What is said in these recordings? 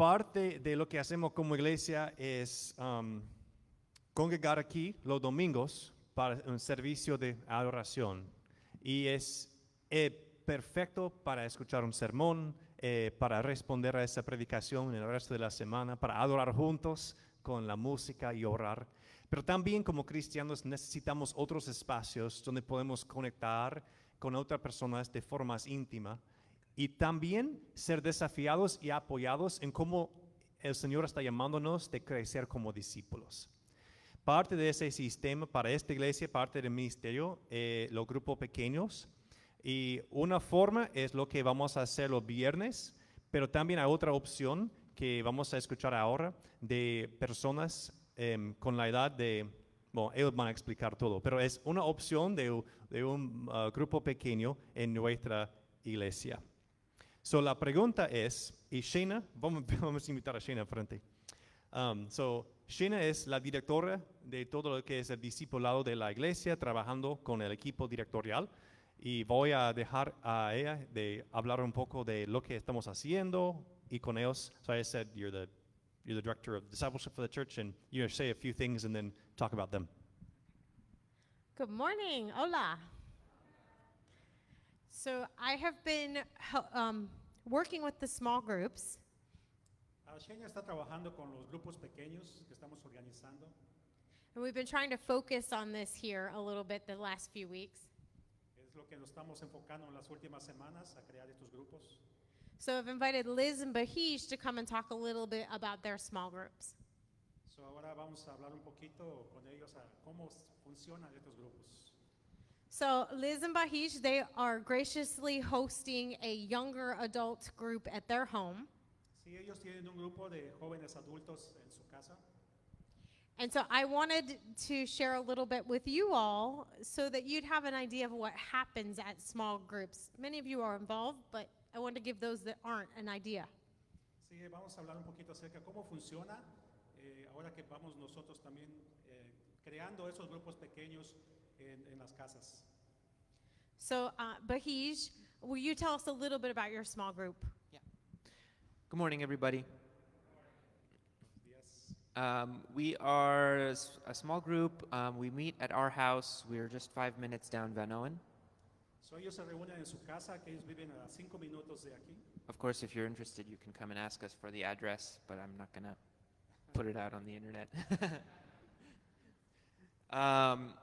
parte de lo que hacemos como iglesia es um, congregar aquí los domingos para un servicio de adoración. Y es eh, perfecto para escuchar un sermón, eh, para responder a esa predicación en el resto de la semana, para adorar juntos con la música y orar. Pero también como cristianos necesitamos otros espacios donde podemos conectar con otras personas de forma más íntima y también ser desafiados y apoyados en cómo el Señor está llamándonos de crecer como discípulos. Parte de ese sistema para esta iglesia, parte del ministerio, eh, los grupos pequeños. Y una forma es lo que vamos a hacer los viernes, pero también hay otra opción que vamos a escuchar ahora de personas em, con la edad de, bueno, ellos van a explicar todo, pero es una opción de, de un uh, grupo pequeño en nuestra iglesia. So la pregunta es, y Shana, vamos, vamos a invitar a Shana frente. Um, so, Shana es la directora de todo lo que es el discipulado de la iglesia, trabajando con el equipo directorial. Y voy a dejar a ella de hablar un poco de lo que estamos haciendo y con ellos. So I said you're the, you're the director of discipleship for the church, and you're going to say a few things and then talk about them. Good morning. Hola. So I have been um, working with the small groups, Shenya está trabajando con los grupos pequeños que estamos organizando. and we've been trying to focus on this here a little bit the last few weeks. Es lo que nos estamos enfocando en las últimas semanas a crear estos grupos. So I've invited Liz and Bahij to come and talk a little bit about their small groups. So ahora vamos a hablar un poquito con ellos a cómo funcionan estos grupos. So Liz and Bahij, they are graciously hosting a younger adult group at their home. Sí, ellos tienen un grupo de jóvenes adultos en su casa. And so I wanted to share a little bit with you all so that you'd have an idea of what happens at small groups. Many of you are involved, but I want to give those that aren't an idea. Sí, vamos a hablar un poquito acerca de cómo funciona eh, ahora que vamos nosotros también eh, creando esos grupos pequeños en, en las casas. So, uh, Bahij, will you tell us a little bit about your small group? Yeah. Good morning, everybody. Días. Um, we are a small group. Um, we meet at our house. We're just five minutes down Van Owen. So ellos se reúnen en su casa, que ellos viven a cinco minutos de aquí. Of course, if you're interested, you can come and ask us for the address, but I'm not going to put it out on the internet. um,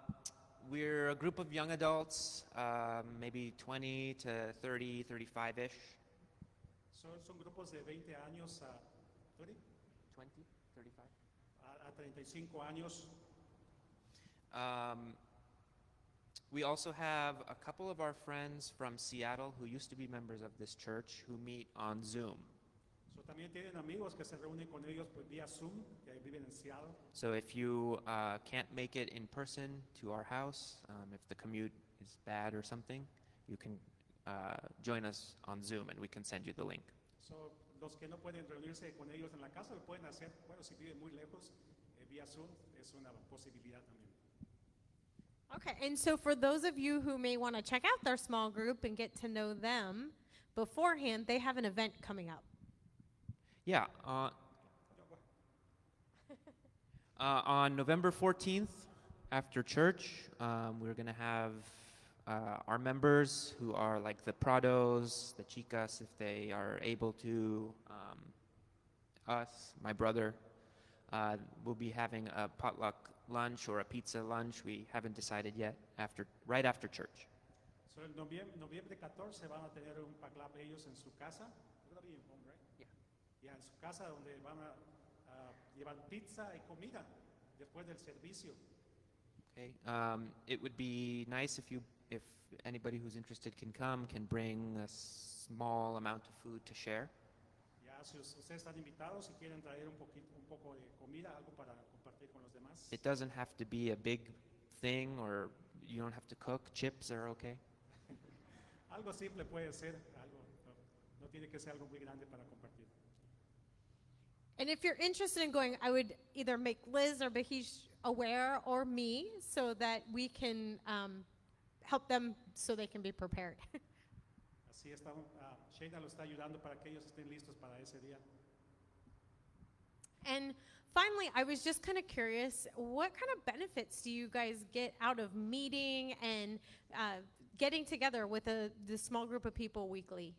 we're a group of young adults, um, maybe 20 to 30, 35 ish. Son, son grupos de 20 años a, 30, 20, 35? a, a 35 años. Um, we also have a couple of our friends from Seattle who used to be members of this church who meet on Zoom. So, también tienen amigos que se reúnen con ellos pues, vía Zoom, que viven en Seattle. So if you uh, can't make it in person to our house, um, if the commute is bad or something, you can uh, join us on Zoom and we can send you the link. So, los que no pueden reunirse con ellos en la casa lo pueden hacer. Bueno, si viven muy lejos, eh, vía Zoom es una posibilidad también. Okay, and so for those of you who may want to check out their small group and get to know them beforehand, they have an event coming up. Yeah. Uh, uh, on November 14th, after church, um, we're going to have uh, our members who are like the Prados, the Chicas, if they are able to, um, us, my brother, uh, we'll be having a potluck lunch or a pizza lunch. We haven't decided yet. After, right after church. So, el noviembre, noviembre 14 van a tener un paclap ellos en su casa. They're gonna be in home, right? Ya en su casa donde van a, a llevar pizza y comida después del servicio. Okay. Um, it would be nice if you, if anybody who's interested can come, can bring a small amount of food to share. Ya si us- ustedes están invitados, si quieren traer un, poquito, un poco de comida, algo para compartir con los demás. It doesn't have to be a big thing, or you don't have to cook. Chips are okay. Algo simple puede ser, algo, no tiene que ser algo muy grande para compartir. And if you're interested in going, I would either make Liz or Bahish aware or me so that we can um, help them so they can be prepared. Así está, ah, Shayna lo está ayudando para que ellos estén listos para ese día. And finally, I was just kind of curious what kind of benefits do you guys get out of meeting and uh, getting together with a, the small group of people weekly?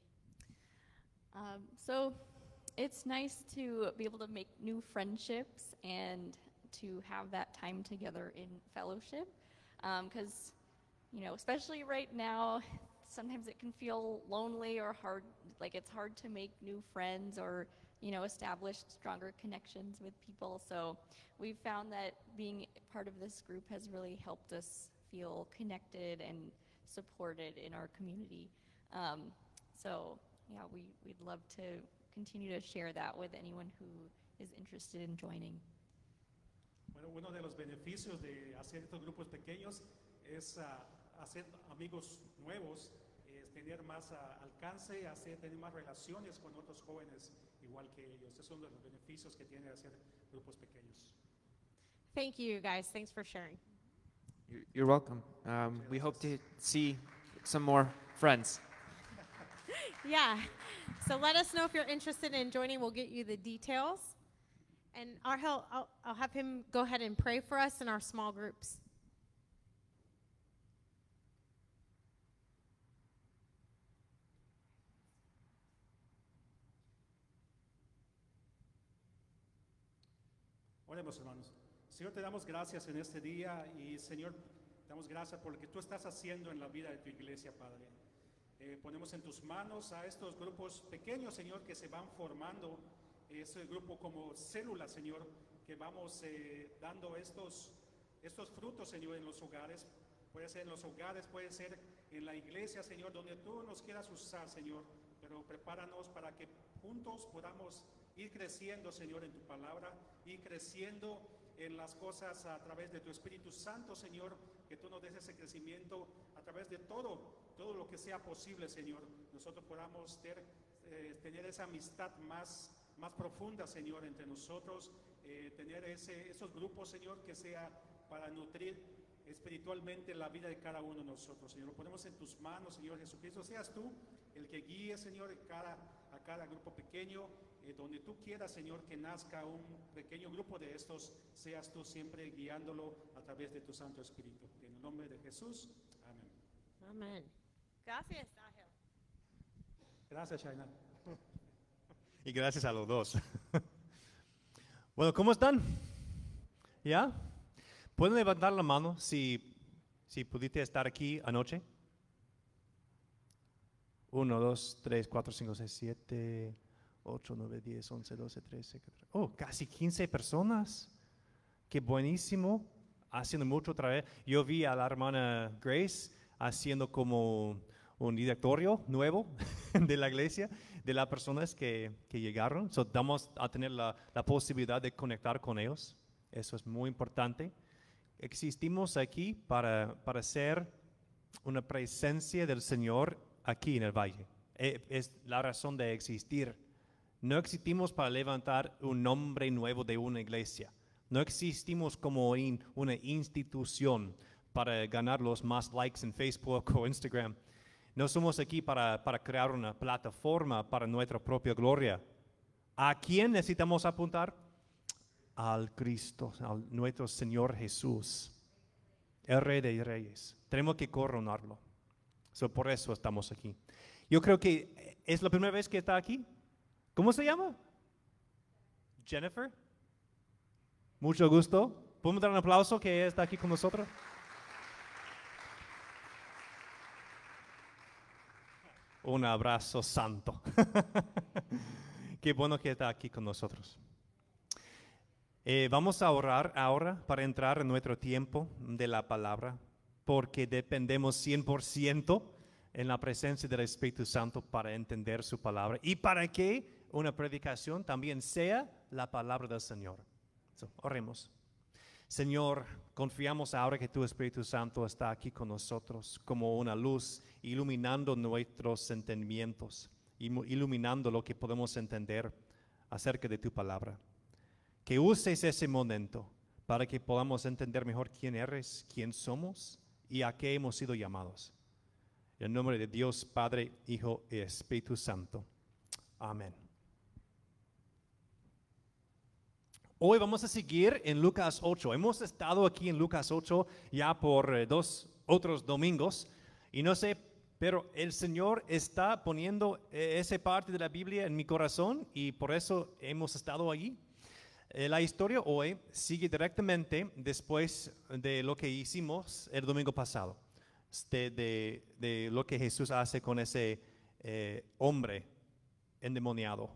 Um, so it's nice to be able to make new friendships and to have that time together in fellowship. Because, you know, especially right now, sometimes it can feel lonely or hard, like it's hard to make new friends or, you know, establish stronger connections with people. So we've found that being part of this group has really helped us feel connected and supported in our community. Um, so, yeah, we, we'd love to continue to share that with anyone who is interested in joining. Bueno, uno de los beneficios de hacer estos grupos pequeños es ah, hacer amigos nuevos, es tener más ah, alcance, hacer, tener más relaciones con otros jóvenes igual que ellos. Es uno de los beneficios que tiene hacer grupos pequeños. Thank you, guys. Thanks for sharing. You're, you're welcome. Um, we hope to see some more friends. Yeah. So let us know if you're interested in joining. We'll get you the details. And Argel, I'll, I'll have him go ahead and pray for us in our small groups. Oremos, hermanos. Señor, te damos gracias en este día y Señor, te damos gracias por lo que tú estás haciendo en la vida de tu iglesia, Padre. Eh, ponemos en tus manos a estos grupos pequeños, Señor, que se van formando, ese grupo como células, Señor, que vamos eh, dando estos, estos frutos, Señor, en los hogares. Puede ser en los hogares, puede ser en la iglesia, Señor, donde tú nos quieras usar, Señor. Pero prepáranos para que juntos podamos ir creciendo, Señor, en tu palabra, ir creciendo en las cosas a través de tu Espíritu Santo, Señor, que tú nos des ese crecimiento a través de todo, todo lo que sea posible, Señor. Nosotros podamos ter- eh, tener esa amistad más, más profunda, Señor, entre nosotros, eh, tener ese, esos grupos, Señor, que sea para nutrir espiritualmente la vida de cada uno de nosotros, Señor. Lo ponemos en tus manos, Señor Jesucristo. Seas tú el que guíe, Señor, a cada grupo pequeño, eh, donde tú quieras, Señor, que nazca un pequeño grupo de estos, seas tú siempre guiándolo a través de tu Santo Espíritu. En el nombre de Jesús, amén. Amen. Gracias, Argel. Gracias, Shaina. Y gracias a los dos. bueno, ¿cómo están? ¿Ya? ¿Pueden levantar la mano si, si pudiste estar aquí anoche? Uno, dos, tres, cuatro, cinco, seis, siete, ocho, nueve, diez, once, doce, trece. catorce. Oh, casi 15 personas. Qué buenísimo. Haciendo mucho otra vez. Yo vi a la hermana Grace haciendo como un directorio nuevo de la iglesia, de las personas que, que llegaron. So, vamos a tener la, la posibilidad de conectar con ellos. Eso es muy importante. Existimos aquí para, para ser una presencia del Señor aquí en el valle. Eh, Es la razón de existir. No existimos para levantar un nombre nuevo de una iglesia. No existimos como in- una institución para ganar los más likes en Facebook o Instagram. No somos aquí para, para crear una plataforma para nuestra propia gloria. ¿A quién necesitamos apuntar? Al Cristo, al nuestro Señor Jesús, el Rey de Reyes. Tenemos que coronarlo. So, por eso estamos aquí. Yo creo que es la primera vez que está aquí. ¿Cómo se llama? Jennifer. Mucho gusto. ¿Podemos dar un aplauso que está aquí con nosotros? Un abrazo santo. Qué bueno que está aquí con nosotros. Eh, vamos a orar ahora para entrar en nuestro tiempo de la palabra, porque dependemos 100% en la presencia del Espíritu Santo para entender su palabra y para que una predicación también sea la palabra del Señor. Oremos. Señor, confiamos ahora que tu Espíritu Santo está aquí con nosotros como una luz, iluminando nuestros entendimientos, iluminando lo que podemos entender acerca de tu palabra. Que uses ese momento para que podamos entender mejor quién eres, quién somos y a qué hemos sido llamados. En nombre de Dios, Padre, Hijo y Espíritu Santo. Amén. Hoy vamos a seguir en Lucas 8. Hemos estado aquí en Lucas 8 ya por eh, dos otros domingos y no sé, pero el Señor está poniendo eh, esa parte de la Biblia en mi corazón y por eso hemos estado allí. Eh, la historia hoy sigue directamente después de lo que hicimos el domingo pasado, de, de- de lo que Jesús hace con ese eh, hombre endemoniado.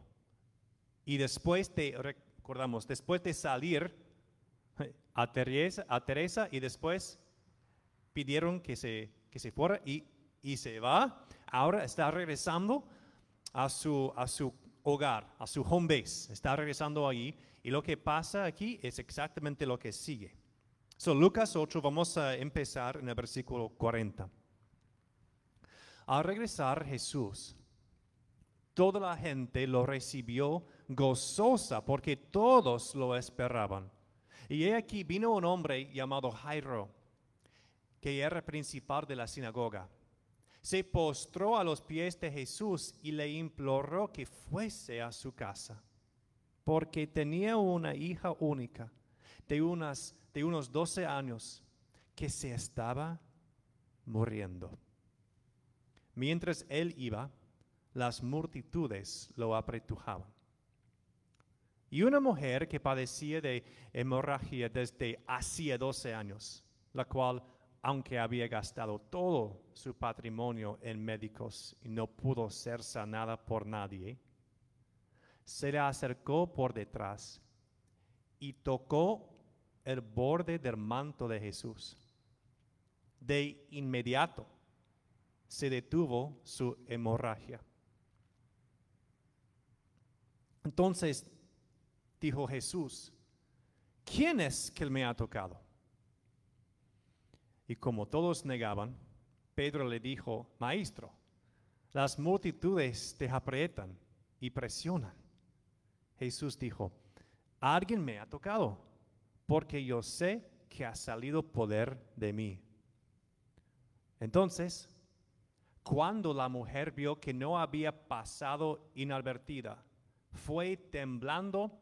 Y después de, recordamos, después de salir a Teresa, a Teresa y después pidieron que se, que se fuera y, y se va, ahora está regresando a su, a su hogar, a su home base, está regresando allí y lo que pasa aquí es exactamente lo que sigue. So, Lucas 8, vamos a empezar en el versículo 40. Al regresar Jesús, toda la gente lo recibió gozosa porque todos lo esperaban. Y he aquí vino un hombre llamado Jairo, que era principal de la sinagoga. Se postró a los pies de Jesús y le imploró que fuese a su casa, porque tenía una hija única de, unas, de unos 12 años que se estaba muriendo. Mientras él iba, las multitudes lo apretujaban. Y una mujer que padecía de hemorragia desde hacía 12 años, la cual, aunque había gastado todo su patrimonio en médicos y no pudo ser sanada por nadie, se le acercó por detrás y tocó el borde del manto de Jesús. De inmediato se detuvo su hemorragia. Entonces dijo Jesús, ¿quién es que me ha tocado? Y como todos negaban, Pedro le dijo, Maestro, las multitudes te aprietan y presionan. Jesús dijo, alguien me ha tocado, porque yo sé que ha salido poder de mí. Entonces, cuando la mujer vio que no había pasado inadvertida, fue temblando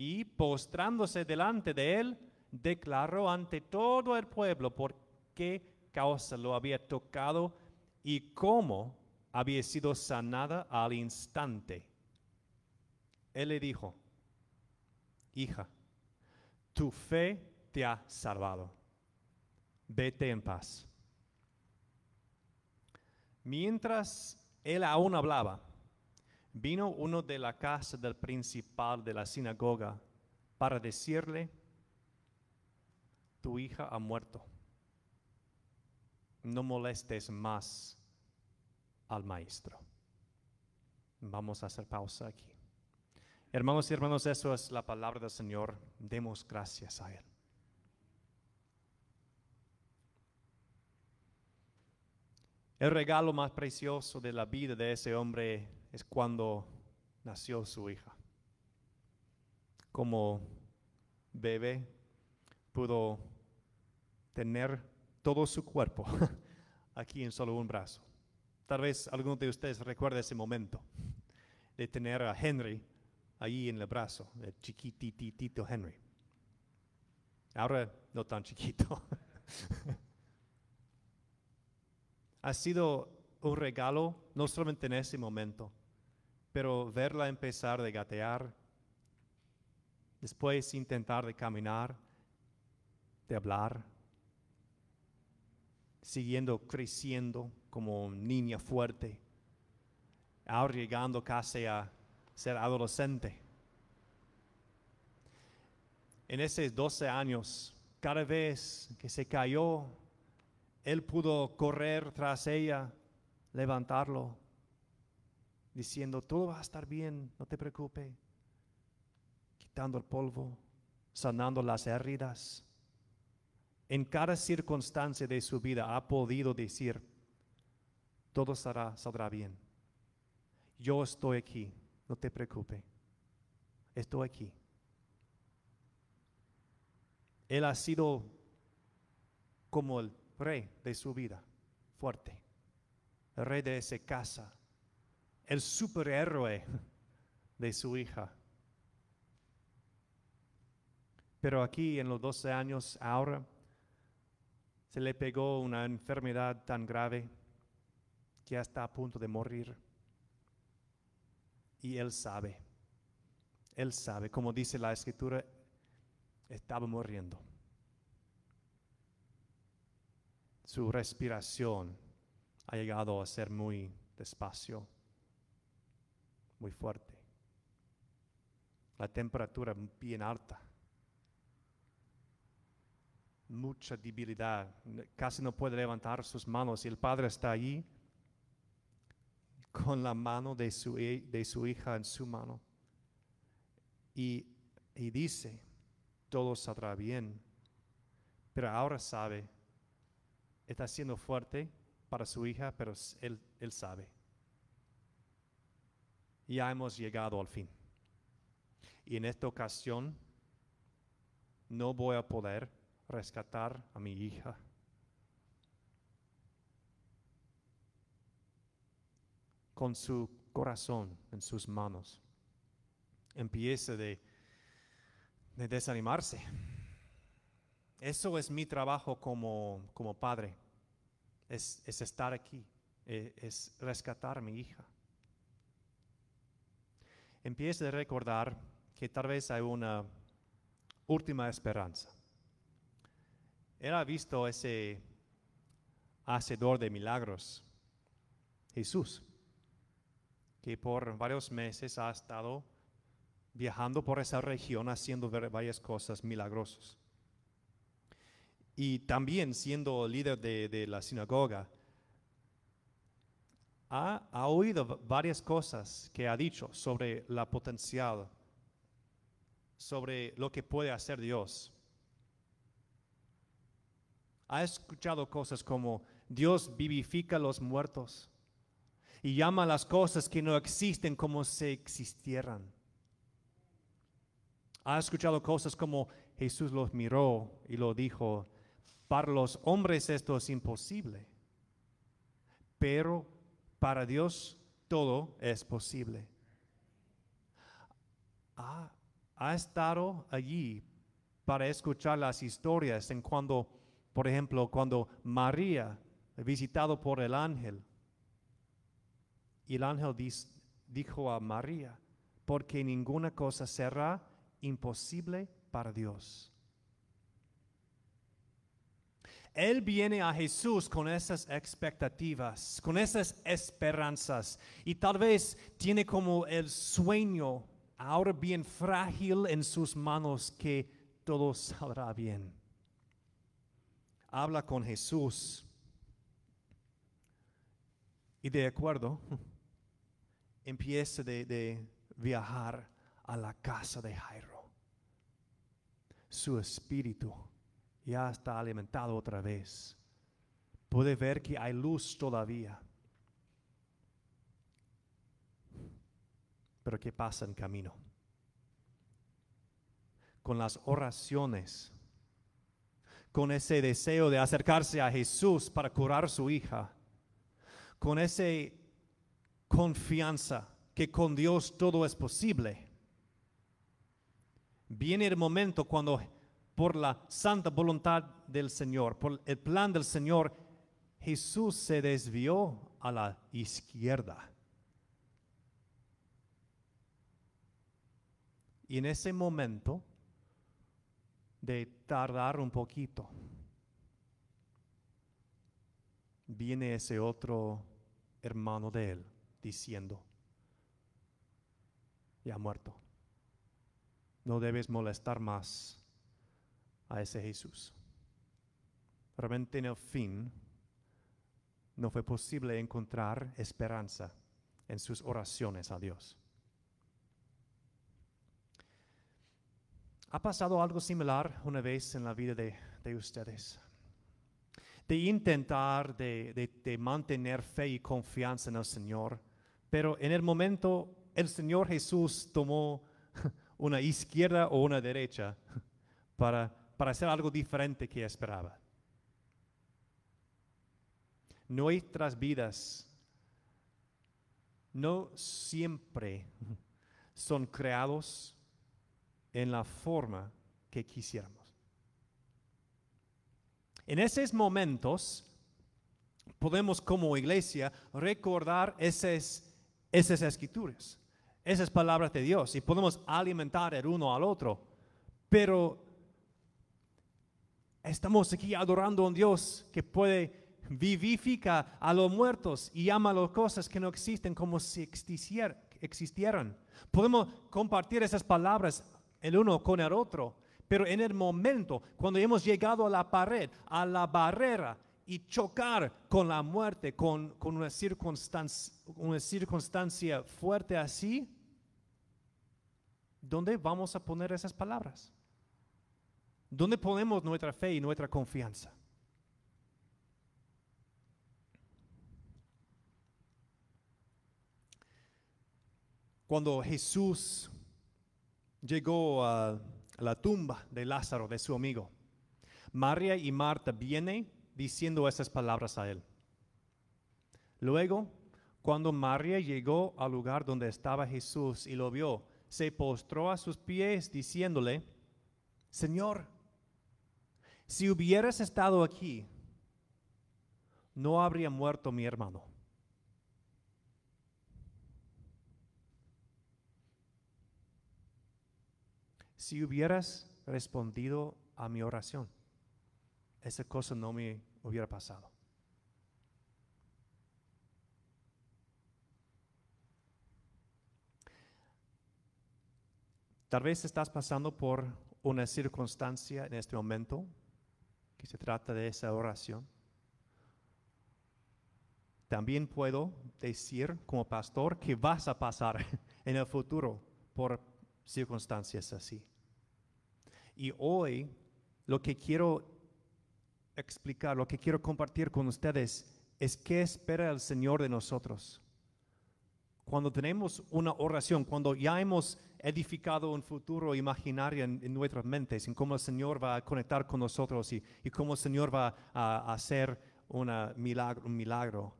y postrándose delante de él, declaró ante todo el pueblo por qué causa lo había tocado y cómo había sido sanada al instante. Él le dijo, hija, tu fe te ha salvado. Vete en paz. Mientras él aún hablaba, vino uno de la casa del principal de la sinagoga para decirle, tu hija ha muerto. No molestes más al maestro. Vamos a hacer pausa aquí. Hermanos y hermanos, eso es la palabra del Señor. Demos gracias a Él. El regalo más precioso de la vida de ese hombre es cuando nació su hija. Como bebé pudo tener todo su cuerpo aquí en solo un brazo. Tal vez alguno de ustedes recuerde ese momento de tener a Henry ahí en el brazo, el chiquititito Henry. Ahora no tan chiquito. ha sido un regalo, no solamente en ese momento, pero verla empezar de gatear, después intentar de caminar, de hablar, siguiendo creciendo como niña fuerte, ahora llegando casi a ser adolescente. En esos 12 años, cada vez que se cayó, él pudo correr tras ella, levantarlo, diciendo, todo va a estar bien, no te preocupes, quitando el polvo, sanando las heridas. En cada circunstancia de su vida ha podido decir, todo saldrá bien. Yo estoy aquí, no te preocupes, estoy aquí. Él ha sido como el rey de su vida, fuerte, el rey de esa casa, el superhéroe de su hija. Pero aquí en los 12 años ahora se le pegó una enfermedad tan grave que está a punto de morir. Y él sabe, él sabe, como dice la escritura, estaba muriendo. Su respiración ha llegado a ser muy despacio, muy fuerte. La temperatura bien alta. Mucha debilidad. Casi no puede levantar sus manos y el padre está allí con la mano de su, de su hija en su mano. Y, y dice, todo saldrá bien. Pero ahora sabe, está siendo fuerte para su hija, pero él, él sabe. Ya hemos llegado al fin. Y en esta ocasión no voy a poder rescatar a mi hija. Con su corazón en sus manos. Empieza de, de desanimarse. Eso es mi trabajo como, como padre. Es, es, estar aquí. Es, es rescatar a mi hija. Empieza a recordar que tal vez hay una última esperanza. Él ha visto ese hacedor de milagros, Jesús, que por varios meses ha estado viajando por esa región haciendo varias cosas milagrosas. Y también siendo líder de, de la sinagoga, ha, oído varias cosas que ha dicho sobre la potencial, sobre lo que puede hacer Dios ha escuchado cosas como Dios vivifica a los muertos y llama a las cosas que no existen como si existieran. Ha escuchado cosas como Jesús los miró y lo dijo, para los hombres esto es imposible, pero para Dios todo es posible. Ha, estado allí para escuchar las historias en cuando por ejemplo, cuando María, visitado por el ángel, y el ángel dijo a María, porque ninguna cosa será imposible para Dios. Él viene a Jesús con esas expectativas, con esas esperanzas, y tal vez tiene como el sueño ahora bien frágil en sus manos que todo saldrá bien. Habla con Jesús. Y de acuerdo empieza de, viajar a la casa de Jairo. Su espíritu ya está alimentado otra vez. Puede ver que hay luz todavía. Pero ¿qué pasa en camino? Con las oraciones con ese deseo de acercarse a Jesús para curar a su hija, con esa confianza que con Dios todo es posible. Viene el momento cuando por la santa voluntad del Señor, por el plan del Señor, Jesús se desvió a la izquierda. Y en ese momento, de tardar un poquito, viene ese otro hermano de él diciendo, ya muerto, no debes molestar más a ese Jesús. Realmente en el fin no fue posible encontrar esperanza en sus oraciones a Dios. ¿Ha pasado algo similar una vez en la vida de, ustedes? De intentar, de, de, mantener fe y confianza en el Señor, pero en el momento el Señor Jesús tomó una izquierda o una derecha para, para hacer algo diferente que esperaba. Nuestras vidas no siempre son creados en la forma que quisiéramos. En esos momentos podemos como iglesia recordar esas, esas escrituras, esas palabras de Dios y podemos alimentar el uno al otro. Pero estamos aquí adorando a un Dios que puede vivificar a los muertos y llama a las cosas que no existen como si existieran. Podemos compartir esas palabras el uno con el otro, pero en el momento cuando hemos llegado a la pared, a la barrera y chocar con la muerte, con, con una, circunstancia, una circunstancia fuerte así, ¿dónde vamos a poner esas palabras? ¿Dónde ponemos nuestra fe y nuestra confianza? Cuando Jesús llegó a la tumba de Lázaro, de su amigo, María y Marta vienen diciendo esas palabras a él. Luego, cuando María llegó al lugar donde estaba Jesús y lo vio, se postró a sus pies diciéndole, Señor, si hubieras estado aquí, no habría muerto mi hermano. si hubieras respondido a mi oración, esa cosa no me hubiera pasado. Tal vez estás pasando por una circunstancia en este momento que se trata de esa oración. También puedo decir como pastor que vas a pasar en el futuro por circunstancias así. Y hoy lo que quiero explicar, lo que quiero compartir con ustedes es qué espera el Señor de nosotros. Cuando tenemos una oración, cuando ya hemos edificado un futuro imaginario en, nuestras mentes, en cómo el Señor va a conectar con nosotros y, cómo el Señor va a, hacer una milagro, un milagro.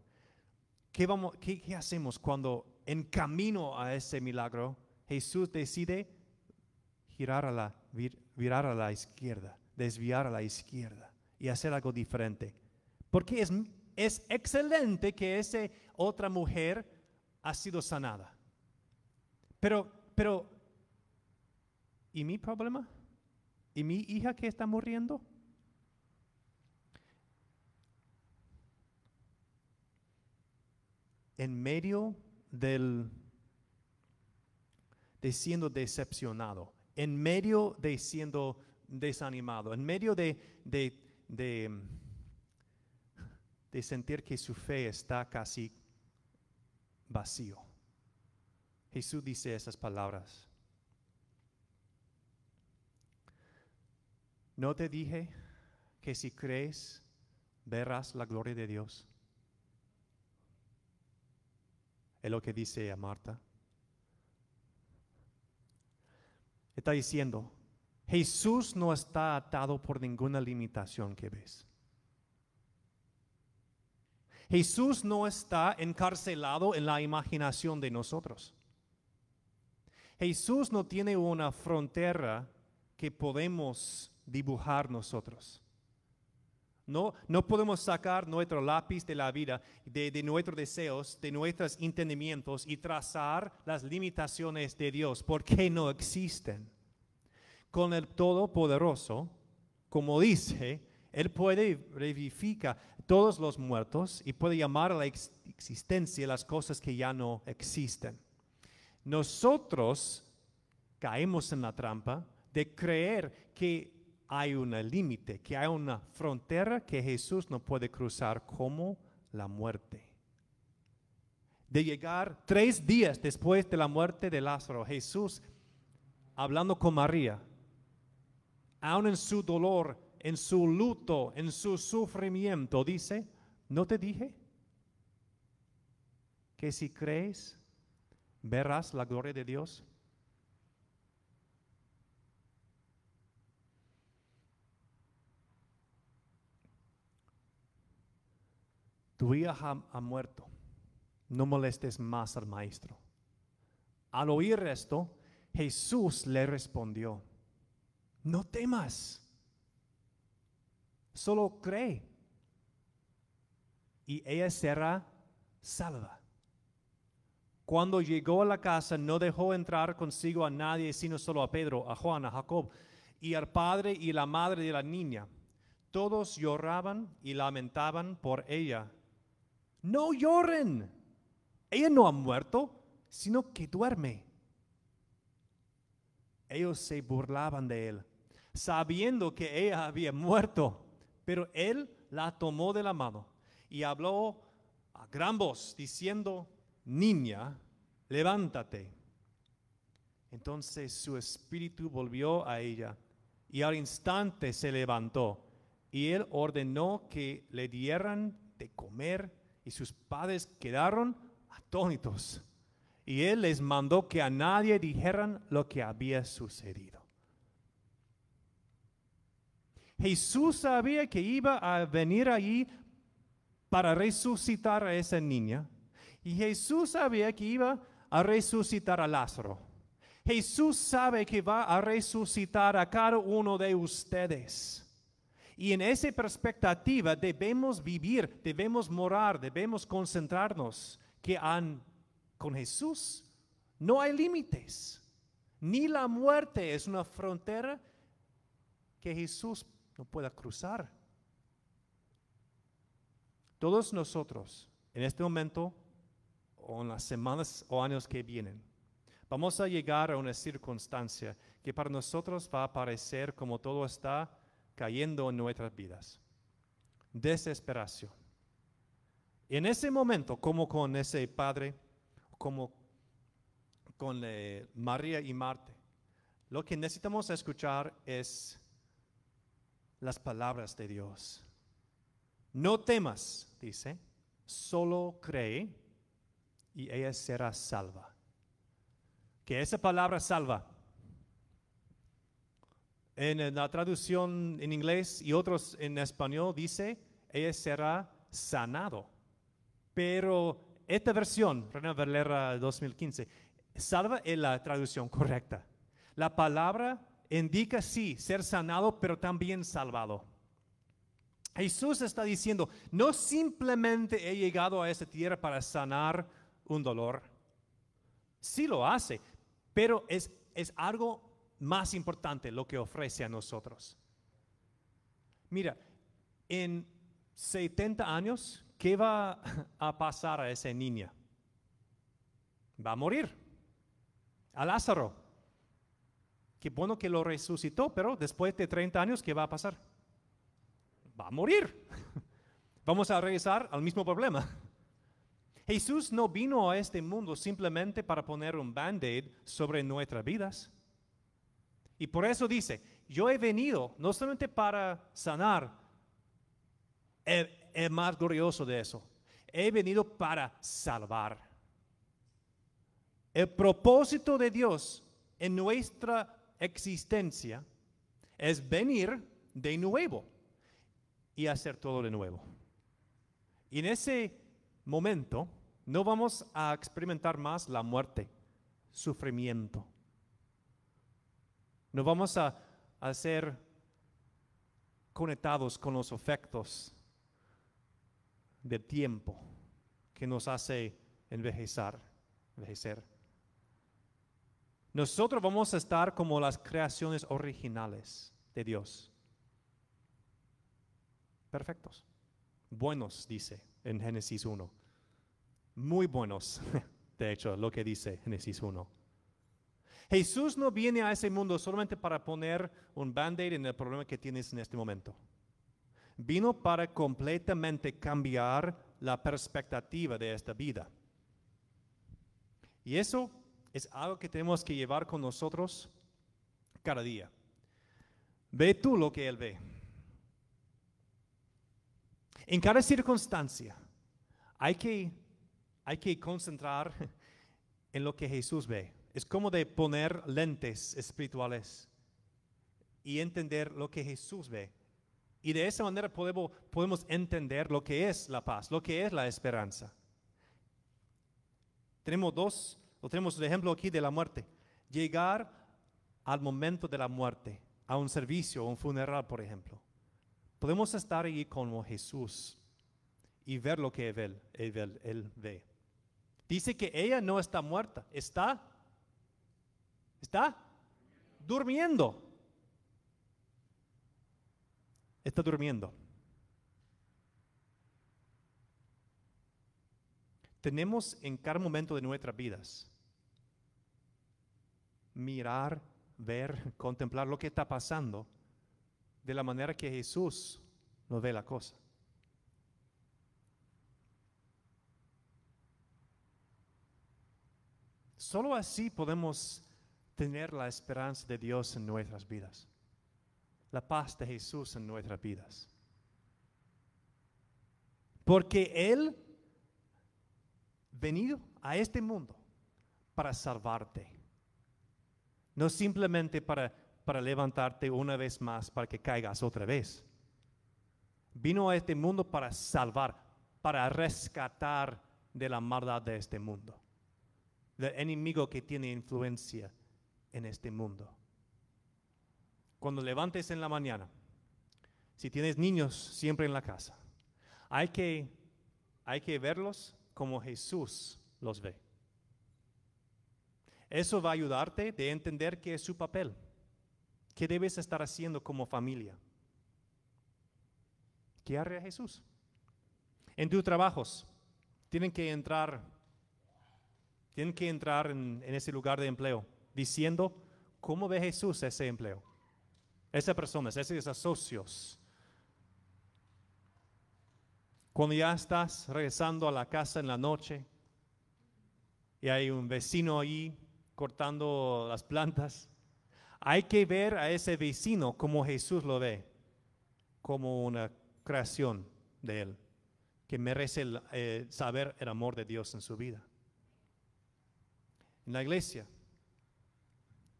¿Qué, vamos, qué, ¿Qué hacemos cuando en camino a ese milagro Jesús decide girar a la, virar a la izquierda, desviar a la izquierda y hacer algo diferente. Porque es, es excelente que esa otra mujer ha sido sanada. Pero, pero, ¿y mi problema? ¿Y mi hija que está muriendo? En medio del de siendo decepcionado, en medio de siendo desanimado, en medio de, de, de, sentir que su fe está casi vacío. Jesús dice esas palabras. ¿No te dije que si crees verás la gloria de Dios? Es lo que dice a Marta. está diciendo, Jesús no está atado por ninguna limitación que ves. Jesús no está encarcelado en la imaginación de nosotros. Jesús no tiene una frontera que podemos dibujar nosotros. No, no podemos sacar nuestro lápiz de la vida, de, nuestros deseos, de nuestros entendimientos y trazar las limitaciones de Dios, porque no existen. Con el Todopoderoso, como dice, Él puede revivificar todos los muertos y puede llamar a la existencia las cosas que ya no existen. Nosotros caemos en la trampa de creer que hay un límite, que hay una frontera que Jesús no puede cruzar como la muerte. De llegar tres días después de la muerte de Lázaro, Jesús, hablando con María, aún en su dolor, en su luto, en su sufrimiento, dice, ¿no te dije que si crees, verás la gloria de Dios? tu hija ha, muerto, no molestes más al maestro. Al oír esto, Jesús le respondió, no temas, solo cree y ella será salva. Cuando llegó a la casa no dejó entrar consigo a nadie, sino solo a Pedro, a Juan, a Jacob y al padre y la madre de la niña. Todos lloraban y lamentaban por ella. No lloren. Ella no ha muerto, sino que duerme. Ellos se burlaban de él, sabiendo que ella había muerto, pero él la tomó de la mano y habló a gran voz, diciendo, niña, levántate. Entonces su espíritu volvió a ella y al instante se levantó y él ordenó que le dieran de comer y sus padres quedaron atónitos. Y él les mandó que a nadie dijeran lo que había sucedido. Jesús sabía que iba a venir allí para resucitar a esa niña. Y Jesús sabía que iba a resucitar a Lázaro. Jesús sabe que va a resucitar a cada uno de ustedes. Y en esa perspectiva debemos vivir, debemos morar, debemos concentrarnos que han, con Jesús no hay límites. Ni la muerte es una frontera que Jesús no pueda cruzar. Todos nosotros, en este momento, o en las semanas o años que vienen, vamos a llegar a una circunstancia que para nosotros va a parecer como todo está cayendo en nuestras vidas. Desesperación. En ese momento, como con ese padre, como con eh, María y Marte, lo que necesitamos escuchar es las palabras de Dios. No temas, dice, solo cree y ella será salva. Que esa palabra salva, en la traducción en inglés y otros en español dice, ella será sanado. Pero esta versión, Reina Valera 2015, salva es la traducción correcta. La palabra indica sí, ser sanado, pero también salvado. Jesús está diciendo, no simplemente he llegado a esta tierra para sanar un dolor. Sí lo hace, pero es, es algo más importante lo que ofrece a nosotros. Mira, en 70 años, ¿qué va a pasar a esa niña? Va a morir. A Lázaro. Qué bueno que lo resucitó, pero después de 30 años, ¿qué va a pasar? Va a morir. Vamos a regresar al mismo problema. Jesús no vino a este mundo simplemente para poner un band-aid sobre nuestras vidas. Y por eso dice, yo he venido no solamente para sanar, el, más glorioso de eso, he venido para salvar. El propósito de Dios en nuestra existencia es venir de nuevo y hacer todo de nuevo. Y en ese momento no vamos a experimentar más la muerte, sufrimiento no vamos a, ser conectados con los efectos del tiempo que nos hace envejecer. Nosotros vamos a estar como las creaciones originales de Dios. Perfectos. Buenos, dice en Génesis 1. Muy buenos, de hecho, lo que dice Génesis 1. Jesús no viene a ese mundo solamente para poner un band-aid en el problema que tienes en este momento. Vino para completamente cambiar la perspectiva de esta vida. Y eso es algo que tenemos que llevar con nosotros cada día. Ve tú lo que Él ve. En cada circunstancia hay que, hay que concentrar en lo que Jesús ve. Es como de poner lentes espirituales y entender lo que Jesús ve. Y de esa manera podemos, podemos entender lo que es la paz, lo que es la esperanza. Tenemos dos, o tenemos el ejemplo aquí de la muerte. Llegar al momento de la muerte, a un servicio, un funeral, por ejemplo, podemos estar allí como Jesús y ver lo que él, él- él ve. Dice que ella no está muerta, está, está durmiendo. Está durmiendo. Tenemos en cada momento de nuestras vidas mirar, ver, contemplar lo que está pasando de la manera que Jesús lo ve la cosa. Solo así podemos tener la esperanza de Dios en nuestras vidas, la paz de Jesús en nuestras vidas. Porque Él venido a este mundo para salvarte, no simplemente para, para levantarte una vez más para que caigas otra vez. Vino a este mundo para salvar, para rescatar de la maldad de este mundo del enemigo que tiene influencia en este mundo. Cuando levantes en la mañana, si tienes niños siempre en la casa, hay que, hay que verlos como Jesús los ve. Eso va a ayudarte de entender qué es su papel, qué debes estar haciendo como familia. ¿Qué haría Jesús? En tus trabajos tienen que entrar tienen que entrar en, en ese lugar de empleo diciendo cómo ve Jesús ese empleo, esas personas, esos socios. Cuando ya estás regresando a la casa en la noche y hay un vecino ahí cortando las plantas, hay que ver a ese vecino como Jesús lo ve, como una creación de él, que merece el, eh, saber el amor de Dios en su vida en la iglesia.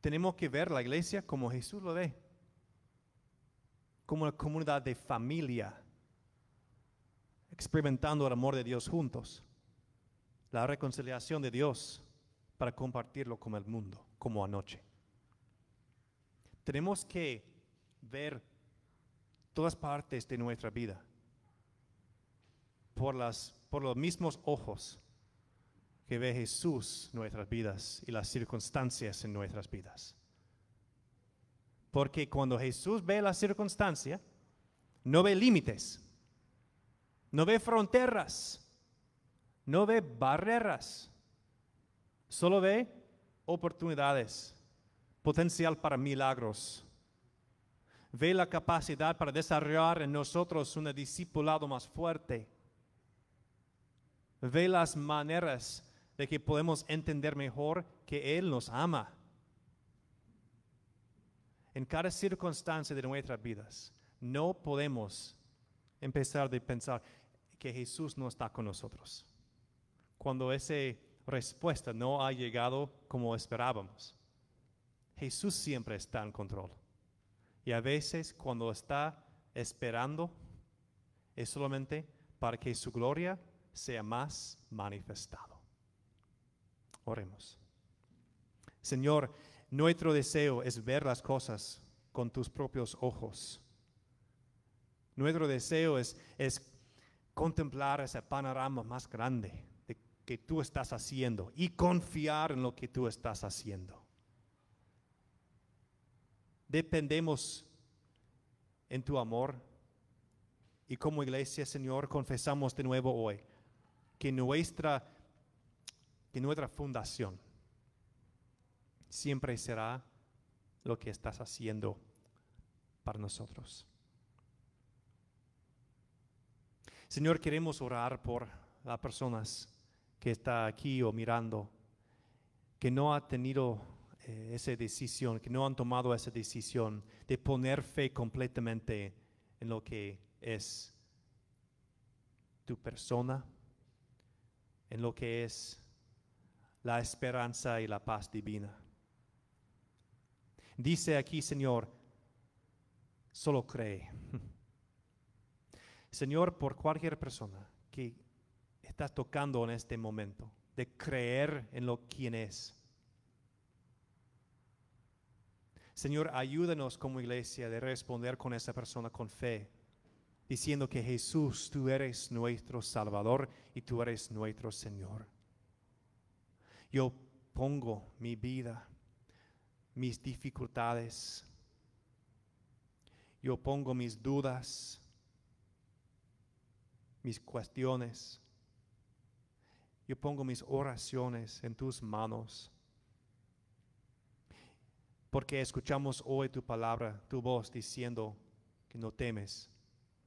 Tenemos que ver la iglesia como Jesús lo ve, como una comunidad de familia, experimentando el amor de Dios juntos, la reconciliación de Dios para compartirlo con el mundo, como anoche. Tenemos que ver todas partes de nuestra vida por, las, por los mismos ojos que ve Jesús nuestras vidas y las circunstancias en nuestras vidas. Porque cuando Jesús ve la circunstancia, no ve límites, no ve fronteras, no ve barreras, solo ve oportunidades, potencial para milagros. Ve la capacidad para desarrollar en nosotros un discipulado más fuerte. Ve las maneras de que podemos entender mejor que Él nos ama. En cada circunstancia de nuestras vidas, no podemos empezar de pensar que Jesús no está con nosotros. Cuando esa respuesta no ha llegado como esperábamos. Jesús siempre está en control. Y a veces cuando está esperando es solamente para que su gloria sea más manifestado. Oremos. Señor, nuestro deseo es ver las cosas con tus propios ojos. Nuestro deseo es, es contemplar ese panorama más grande de que tú estás haciendo y confiar en lo que tú estás haciendo. Dependemos en tu amor y como iglesia, Señor, confesamos de nuevo hoy que nuestra que nuestra fundación siempre será lo que estás haciendo para nosotros. Señor, queremos orar por las personas que está aquí o mirando, que no ha tenido eh, esa decisión, que no han tomado esa decisión de poner fe completamente en lo que es tu persona, en lo que es la esperanza y la paz divina. Dice aquí, Señor, solo cree. Señor, por cualquier persona que está tocando en este momento, de creer en lo quien es. Señor, ayúdanos como iglesia de responder con esa persona con fe, diciendo que Jesús, tú eres nuestro Salvador y tú eres nuestro Señor. Yo pongo mi vida, mis dificultades, yo pongo mis dudas, mis cuestiones, yo pongo mis oraciones en tus manos. Porque escuchamos hoy tu palabra, tu voz diciendo que no temes,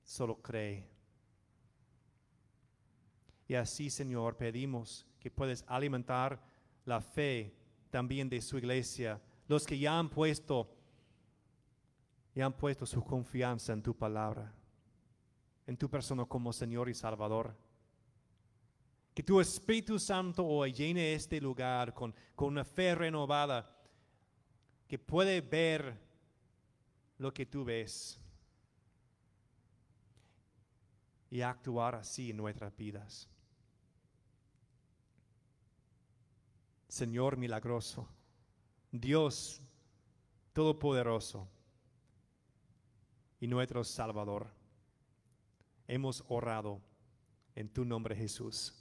solo cree. Y así, Señor, pedimos que puedes alimentar la fe también de su iglesia, los que ya han puesto ya han puesto su confianza en tu palabra, en tu persona como Señor y Salvador. Que tu Espíritu Santo hoy llene este lugar con, con una fe renovada que puede ver lo que tú ves y actuar así en nuestras vidas. Señor milagroso, Dios todopoderoso y nuestro Salvador, hemos orado en tu nombre Jesús.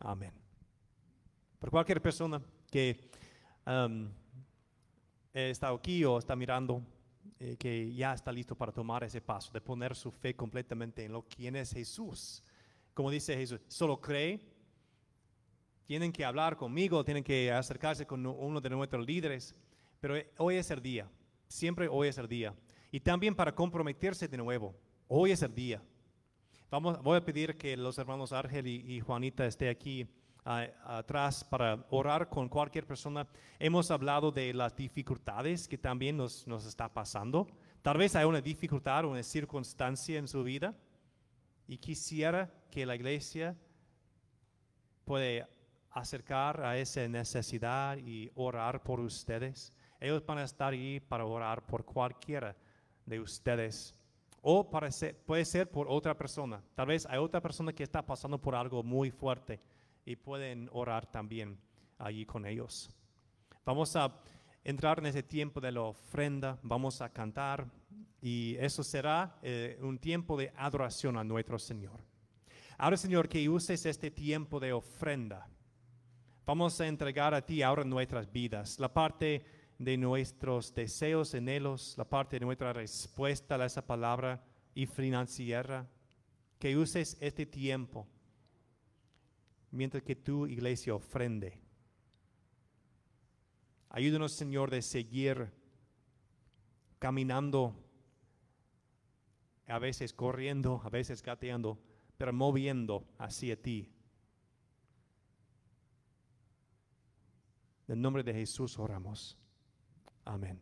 Amén. Por cualquier persona que um, está aquí o está mirando, eh, que ya está listo para tomar ese paso, de poner su fe completamente en lo quién es Jesús. Como dice Jesús, solo cree tienen que hablar conmigo, tienen que acercarse con uno de nuestros líderes, pero hoy es el día, siempre hoy es el día. Y también para comprometerse de nuevo, hoy es el día. Vamos, voy a pedir que los hermanos Ángel y, Juanita estén aquí atrás para orar con cualquier persona. Hemos hablado de las dificultades que también nos, nos está pasando. Tal vez hay una dificultad o una circunstancia en su vida y quisiera que la iglesia pueda acercar a esa necesidad y orar por ustedes. Ellos van a estar ahí para orar por cualquiera de ustedes. O puede ser por otra persona. Tal vez hay otra persona que está pasando por algo muy fuerte y pueden orar también allí con ellos. Vamos a entrar en ese tiempo de la ofrenda, vamos a cantar y eso será eh, un tiempo de adoración a nuestro Señor. Ahora, Señor, que uses este tiempo de ofrenda Vamos a entregar a ti ahora nuestras vidas, la parte de nuestros deseos, anhelos, la parte de nuestra respuesta a esa palabra y financiera. Que uses este tiempo mientras que tu iglesia ofrende. Ayúdanos, Señor, de seguir caminando, a veces corriendo, a veces gateando, pero moviendo hacia ti En nombre de Jesús oramos. Amén.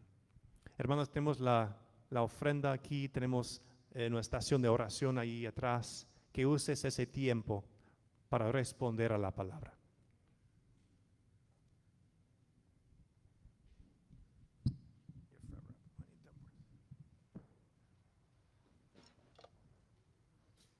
Hermanos, tenemos la, ofrenda aquí, tenemos eh, nuestra estación de oración ahí atrás. Que uses ese tiempo para responder a la palabra.